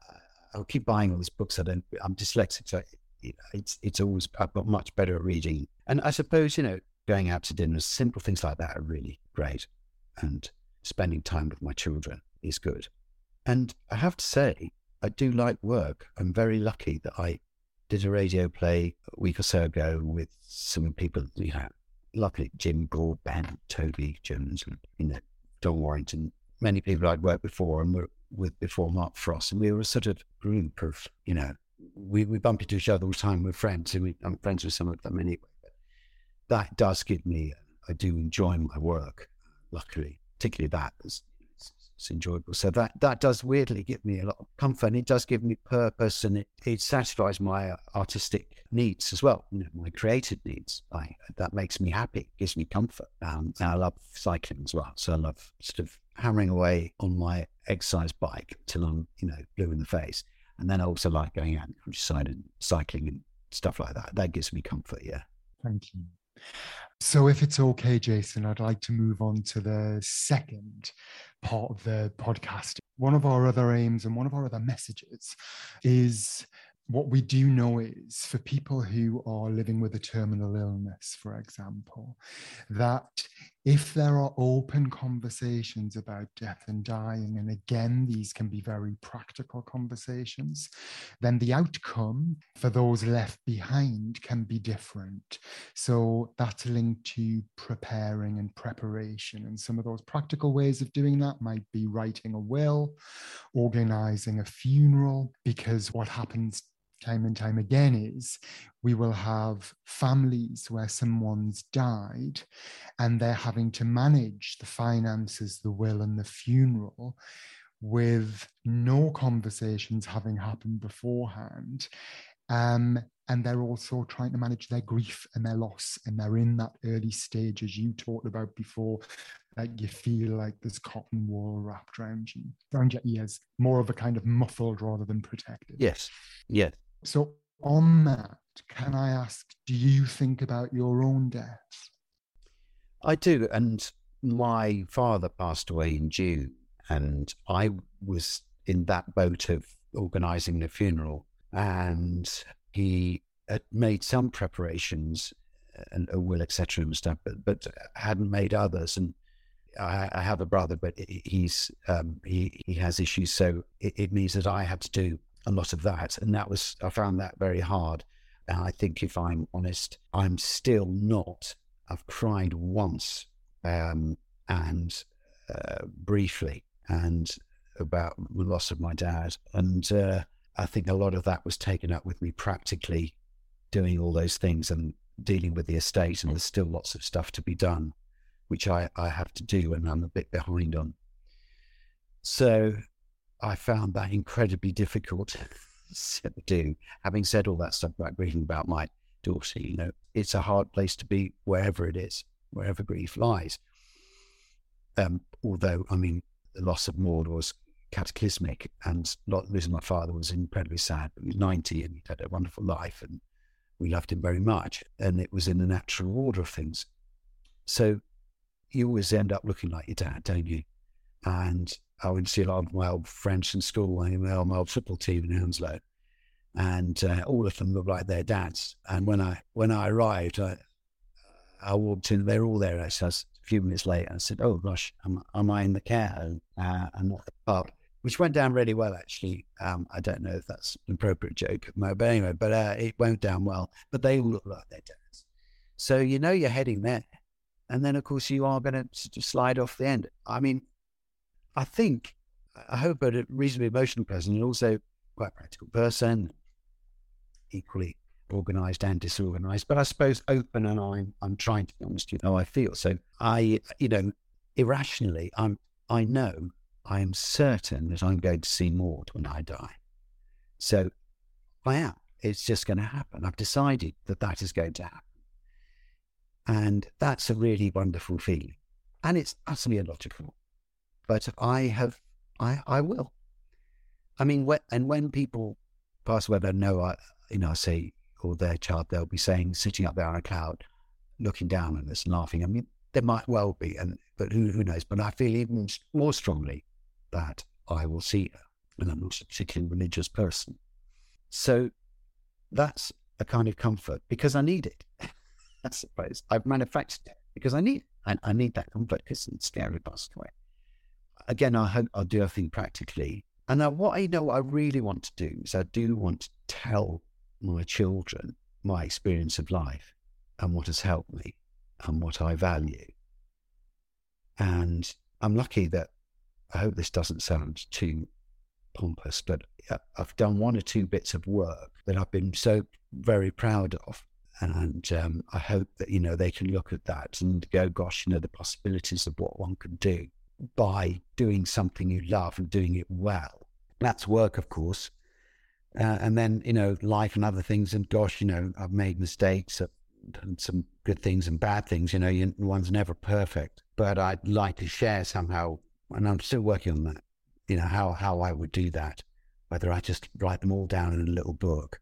I'll keep buying all these books. I don't, I'm dyslexic. So it's it's always I've got much better at reading. And I suppose you know going out to dinners, simple things like that are really great, and spending time with my children is good. And I have to say, I do like work. I'm very lucky that I did a radio play a week or so ago with some people, you know, lovely Jim Ben, Toby Jones, and you know, Don Warrington, many people I'd worked before and were with before Mark Frost, and we were a sort of group of, you know, we, we bump into each other all the time. We're friends, and we, I'm friends with some of them anyway. But that does give me, I do enjoy my work, luckily, particularly that. It's, enjoyable. So that, that does weirdly give me a lot of comfort and it does give me purpose and it, it satisfies my artistic needs as well, my creative needs. I, that makes me happy, gives me comfort. Um, and I love cycling as well. So I love sort of hammering away on my exercise bike till I'm, you know, blue in the face. And then I also like going out the countryside and cycling and stuff like that. That gives me comfort. Yeah. Thank you. So, if it's okay, Jason, I'd like to move on to the second part of the podcast. One of our other aims and one of our other messages is what we do know is for people who are living with a terminal illness, for example, that if there are open conversations about death and dying, and again, these can be very practical conversations, then the outcome for those left behind can be different. So that's linked to preparing and preparation. And some of those practical ways of doing that might be writing a will, organizing a funeral, because what happens time and time again is we will have families where someone's died and they're having to manage the finances, the will, and the funeral with no conversations having happened beforehand. Um, and they're also trying to manage their grief and their loss. And they're in that early stage, as you talked about before, that you feel like there's cotton wool wrapped around you, around your ears, more of a kind of muffled rather than protected. Yes. Yes. So, on that, can I ask, do you think about your own death? I do. And my father passed away in June, and I was in that boat of organizing the funeral. And he had made some preparations and a will, etc., and stuff, but, but hadn't made others. And I, I have a brother, but he's um, he he has issues, so it, it means that I had to do a lot of that. And that was, I found that very hard. And I think if I'm honest, I'm still not, I've cried once um, and uh, briefly and about the loss of my dad. And uh, I think a lot of that was taken up with me practically doing all those things and dealing with the estate. And there's still lots of stuff to be done, which I, I have to do and I'm a bit behind on. So I found that incredibly difficult to do. Having said all that stuff about grieving about my daughter, you know, it's a hard place to be wherever it is, wherever grief lies. Um, although, I mean, the loss of Maud was cataclysmic and not losing my father was incredibly sad. He was 90 and he had a wonderful life and we loved him very much. And it was in the natural order of things. So you always end up looking like your dad, don't you? And I went to see a lot of my old friends in school, and my old football team in Hounslow, and uh, all of them looked like their dads. And when I when I arrived, I, I walked in, they're all there. I was a few minutes later. I said, "Oh gosh, am, am I in the care home uh, and not the pub?" Which went down really well, actually. Um, I don't know if that's an appropriate joke, but anyway, but uh, it went down well. But they all look like their dads, so you know you're heading there. And then, of course, you are going to slide off the end. I mean, I think I hope a reasonably emotional person and also quite practical person, equally organized and disorganized, but I suppose open and I'm I'm trying to be honest with you how I feel. So I you know, irrationally I'm I know I am certain that I'm going to see Maud when I die. So I am. It's just going to happen. I've decided that that is going to happen. And that's a really wonderful feeling. And it's utterly illogical. But I have, I, I will. I mean, when, and when people pass away, they know, I, you know, I say, or their child, they'll be saying, sitting up there on a cloud, looking down at us and laughing. I mean, there might well be, and but who, who knows? But I feel even more strongly that I will see her, and I'm not a particularly religious person. So that's a kind of comfort because I need it. I suppose I've manufactured it because I need I, I need that comfort because it's scary passed away. Again, I hope I'll do everything practically. And now what I know what I really want to do is I do want to tell my children my experience of life and what has helped me and what I value. And I'm lucky that I hope this doesn't sound too pompous, but I've done one or two bits of work that I've been so very proud of. And um, I hope that, you know, they can look at that and go, gosh, you know, the possibilities of what one can do by doing something you love and doing it well. That's work, of course, uh, and then, you know, life and other things. And gosh, you know, I've made mistakes, I've done some good things and bad things. You know, you, one's never perfect. But I'd like to share somehow, and I'm still working on that, you know, how, how I would do that. Whether I just write them all down in a little book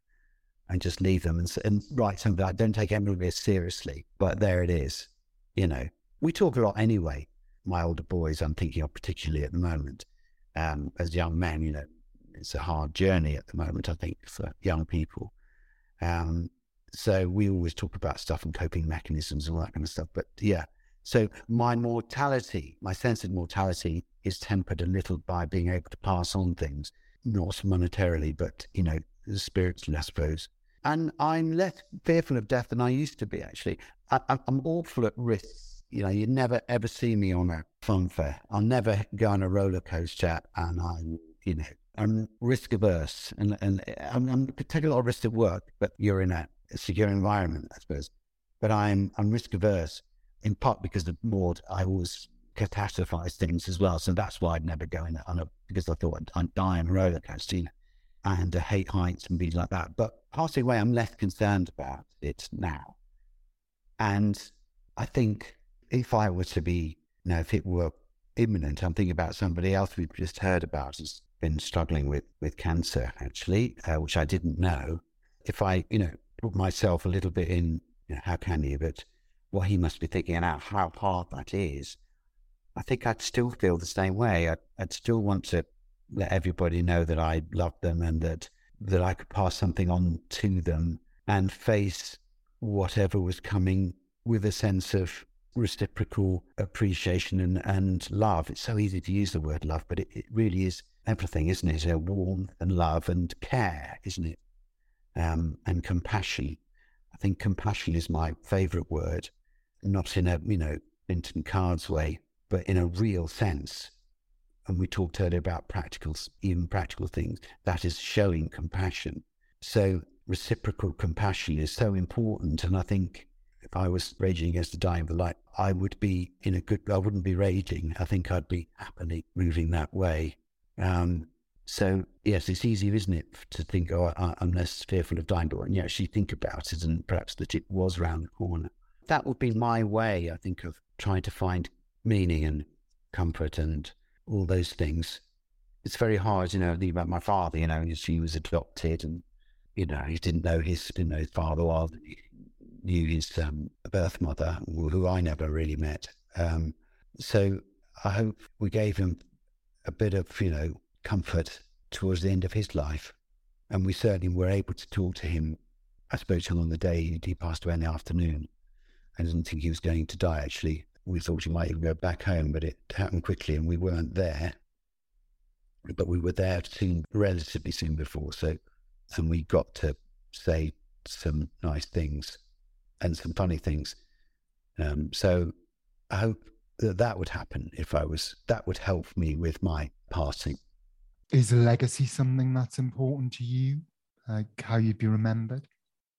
and just leave them and, and write something. I don't take everybody seriously, but there it is. You know, we talk a lot anyway. My older boys, I'm thinking of particularly at the moment, um, as young men, you know, it's a hard journey at the moment, I think, for young people. Um, so we always talk about stuff and coping mechanisms and all that kind of stuff. But yeah, so my mortality, my sense of mortality is tempered a little by being able to pass on things, not monetarily, but, you know, spiritually, I suppose. And I'm less fearful of death than I used to be, actually. I, am awful at risk. You know, you never ever see me on a funfair. I'll never go on a roller coaster and I'm, you know, I'm risk averse and, and I'm, I'm take a lot of risk at work, but you're in a, secure environment, I suppose. But I'm I'm risk averse in part because of Maud. I always catastrophize things as well, so that's why I'd never go in on a because I thought I'd, I'd die on a roller coaster and I hate heights and things like that. But passing away, I'm less concerned about it now. And I think if I were to be, you know, if it were imminent, I'm thinking about somebody else we've just heard about has been struggling with, with cancer, actually, uh, which I didn't know. If I, you know, put myself a little bit in, you know, how can you, but what he must be thinking and how hard that is, I think I'd still feel the same way. I'd, I'd still want to let everybody know that I loved them and that, that I could pass something on to them and face whatever was coming with a sense of reciprocal appreciation and, and love. It's so easy to use the word love, but it, it really is everything, isn't it? A warmth and love and care, isn't it? Um, and compassion. I think compassion is my favourite word, not in a you know Clinton Cards way, but in a real sense. And we talked earlier about practical, even practical things. That is showing compassion. So reciprocal compassion is so important, and I think if I was raging against the dying of the light, I would be in a good. I wouldn't be raging. I think I'd be happily moving that way. Um, so yes, it's easier, isn't it, to think, oh, I, am less fearful of dying, but when you actually think about it, and perhaps that it was round the corner. That would be my way, I think, of trying to find meaning and comfort and all those things. It's very hard, you know, about my father, you know, he was adopted and, you know, he didn't know his, didn't know his father well, he knew his um, birth mother, who I never really met. Um, so I hope we gave him a bit of, you know, comfort towards the end of his life. And we certainly were able to talk to him. I suppose, on the day he passed away in the afternoon. I didn't think he was going to die, actually. We thought he might even go back home, but it happened quickly and we weren't there. But we were there soon, relatively soon before. So, and we got to say some nice things and some funny things. Um, so I hope that that would happen if I was, that would help me with my passing. Is legacy something that's important to you? Like how you'd be remembered?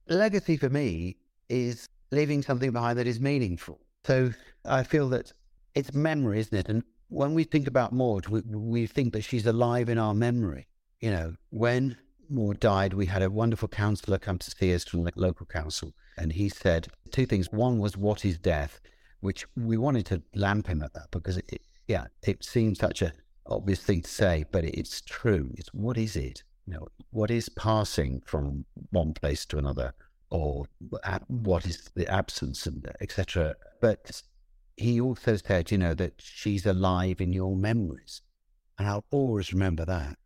Legacy for me is leaving something behind that is meaningful. So I feel that it's memory, isn't it? And when we think about Maud, we, we think that she's alive in our memory. You know, when Maud died, we had a wonderful counsellor come to see us from the local council, and he said two things. One was, "What is death?" which we wanted to lamp him at that because, it, yeah, it seems such a obvious thing to say, but it's true. It's what is it? You know, what is passing from one place to another, or what is the absence, and etc. But he also said, you know, that she's alive in your memories, and I'll always remember that.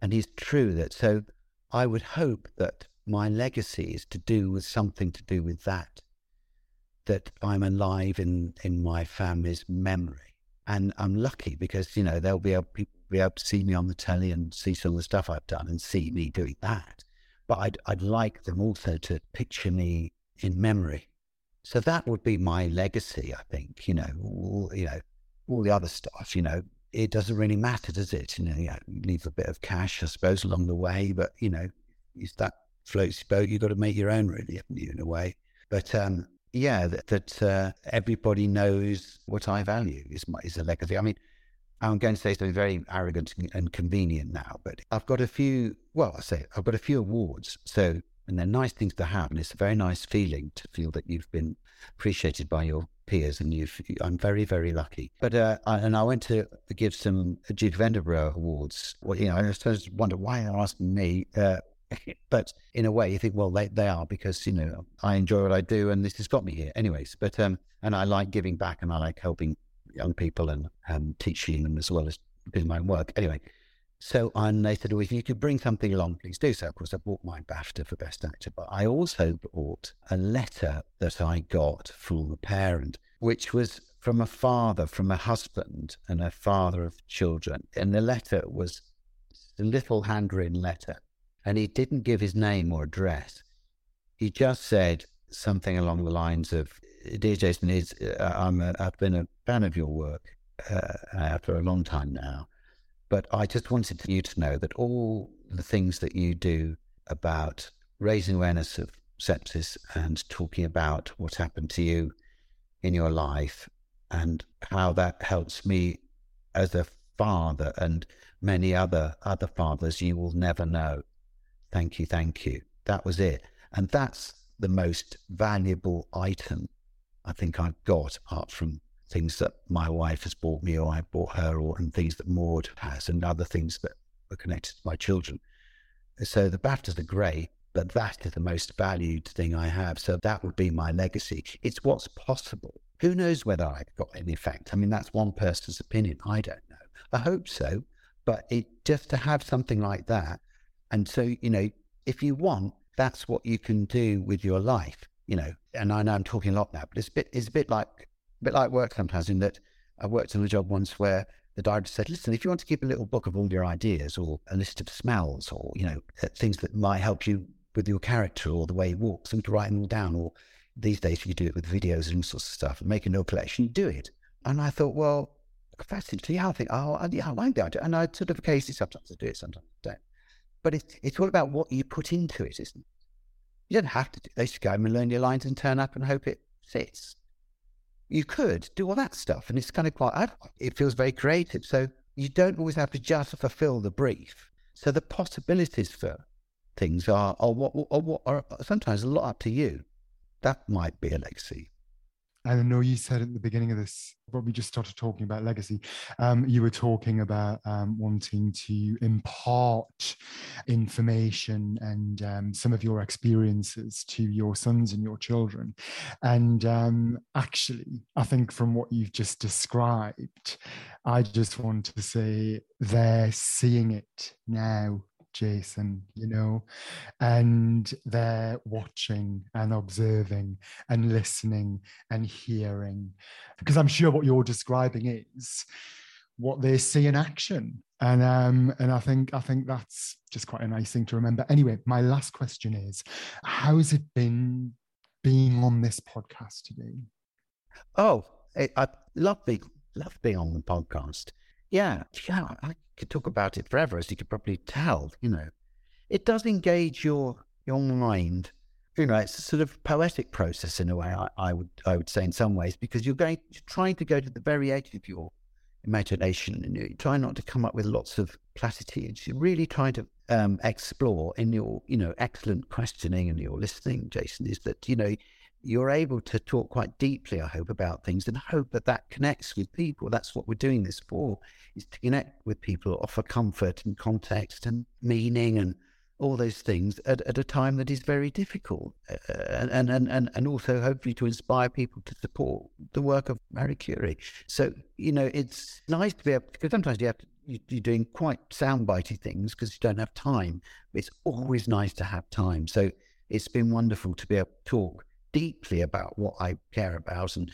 And he's true that. So I would hope that my legacy is to do with something to do with that, that I'm alive in in my family's memory and I'm lucky because you know they'll be able people be able to see me on the telly and see some of the stuff I've done and see me doing that. But I'd I'd like them also to picture me in memory. So that would be my legacy, I think. You know, all, you know, all the other stuff. You know, it doesn't really matter, does it? You know, you leave a bit of cash, I suppose, along the way. But you know, is that floats your boat? You've got to make your own, really, haven't you, in a way? But um, yeah, that, that uh, everybody knows what I value is my, is a legacy. I mean, I'm going to say something very arrogant and convenient now, but I've got a few. Well, I say I've got a few awards. So, and they're nice things to have, and it's a very nice feeling to feel that you've been appreciated by your peers, and you've. I'm very, very lucky. But uh, I, and I went to give some Duke Edinburgh awards. Well, you know, I just wonder why they're asking me. Uh, but in a way, you think, well, they, they are because, you know, I enjoy what I do and this has got me here anyways. But, um, and I like giving back and I like helping young people and um, teaching them as well as doing my own work. Anyway, so and they said, well, if you could bring something along, please do so. Of course, I bought my BAFTA for Best Actor, but I also bought a letter that I got from a parent, which was from a father, from a husband and a father of children. And the letter was a little handwritten letter and he didn't give his name or address. He just said something along the lines of, "Dear Jason, is uh, I'm a, I've been a fan of your work uh, for a long time now, but I just wanted you to know that all the things that you do about raising awareness of sepsis and talking about what happened to you in your life and how that helps me as a father and many other other fathers you will never know thank you, thank you. That was it. And that's the most valuable item I think I've got, apart from things that my wife has bought me or I bought her, or and things that Maud has, and other things that are connected to my children. So the BAFTAs are great, but that is the most valued thing I have. So that would be my legacy. It's what's possible. Who knows whether I've got any effect? I mean, that's one person's opinion. I don't know. I hope so. But it just to have something like that and so, you know, if you want, that's what you can do with your life, you know. And I know I'm talking a lot now, but it's a bit, it's a bit like, a bit like work sometimes in that I worked on a job once where the director said, listen, if you want to keep a little book of all your ideas or a list of smells or, you know, things that might help you with your character or the way you walk, so to write them all down. Or these days you do it with videos and all sorts of stuff and make a note collection, do it. And I thought, well, fascinating. Yeah, I think, oh, yeah, I like that. And I sort of occasionally, sometimes I do it, sometimes I don't. But it's, it's all about what you put into it, isn't it? You don't have to do just go and learn your lines and turn up and hope it fits. You could do all that stuff, and it's kind of quite, it feels very creative. So you don't always have to just fulfill the brief. So the possibilities for things are, are what, are what are sometimes a lot up to you. That might be a legacy. And I know you said at the beginning of this, but we just started talking about legacy. Um, you were talking about um, wanting to impart information and um, some of your experiences to your sons and your children. And um, actually, I think from what you've just described, I just want to say they're seeing it now Jason, you know, and they're watching and observing and listening and hearing. Because I'm sure what you're describing is what they see in action. And um, and I think I think that's just quite a nice thing to remember. Anyway, my last question is how's it been being on this podcast today? Oh, I love being love being on the podcast. Yeah, yeah, I could talk about it forever, as you could probably tell. You know, it does engage your your mind. You know, it's a sort of poetic process in a way. I, I would I would say in some ways because you're going you're trying to go to the very edge of your imagination and you try not to come up with lots of platitudes. You're really trying to um, explore in your you know excellent questioning and your listening, Jason. Is that you know you're able to talk quite deeply, I hope, about things and hope that that connects with people. That's what we're doing this for, is to connect with people, offer comfort and context and meaning and all those things at, at a time that is very difficult. Uh, and, and, and, and also hopefully to inspire people to support the work of Marie Curie. So, you know, it's nice to be able, because sometimes you have to, you're doing quite soundbitey things because you don't have time. It's always nice to have time. So it's been wonderful to be able to talk deeply about what I care about and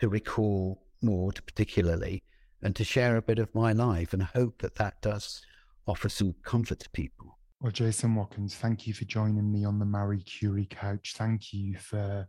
to recall more to particularly and to share a bit of my life and hope that that does offer some comfort to people. Well, Jason Watkins, thank you for joining me on the Marie Curie couch. Thank you for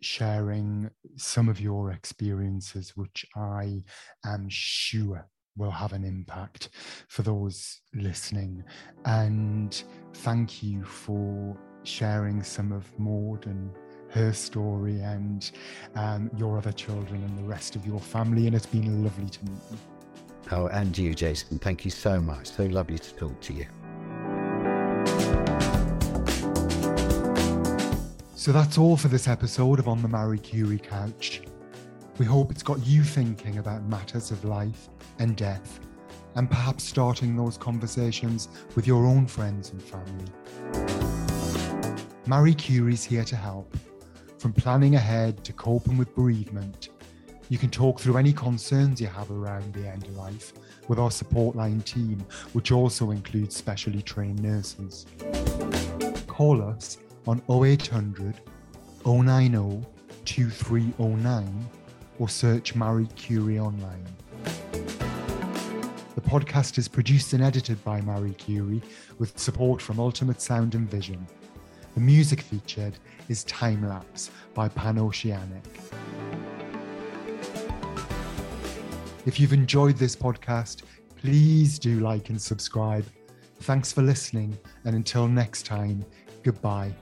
sharing some of your experiences, which I am sure will have an impact for those listening. And thank you for sharing some of Maud and her story and um, your other children and the rest of your family. And it's been lovely to meet you. Oh, and you, Jason. Thank you so much. So lovely to talk to you. So that's all for this episode of On the Marie Curie Couch. We hope it's got you thinking about matters of life and death, and perhaps starting those conversations with your own friends and family. Marie Curie's here to help from planning ahead to coping with bereavement, you can talk through any concerns you have around the end of life with our support line team, which also includes specially trained nurses. Call us on 0800 090 2309 or search Marie Curie online. The podcast is produced and edited by Marie Curie with support from Ultimate Sound and Vision. The music featured is Time Lapse by PanOceanic. If you've enjoyed this podcast, please do like and subscribe. Thanks for listening, and until next time, goodbye.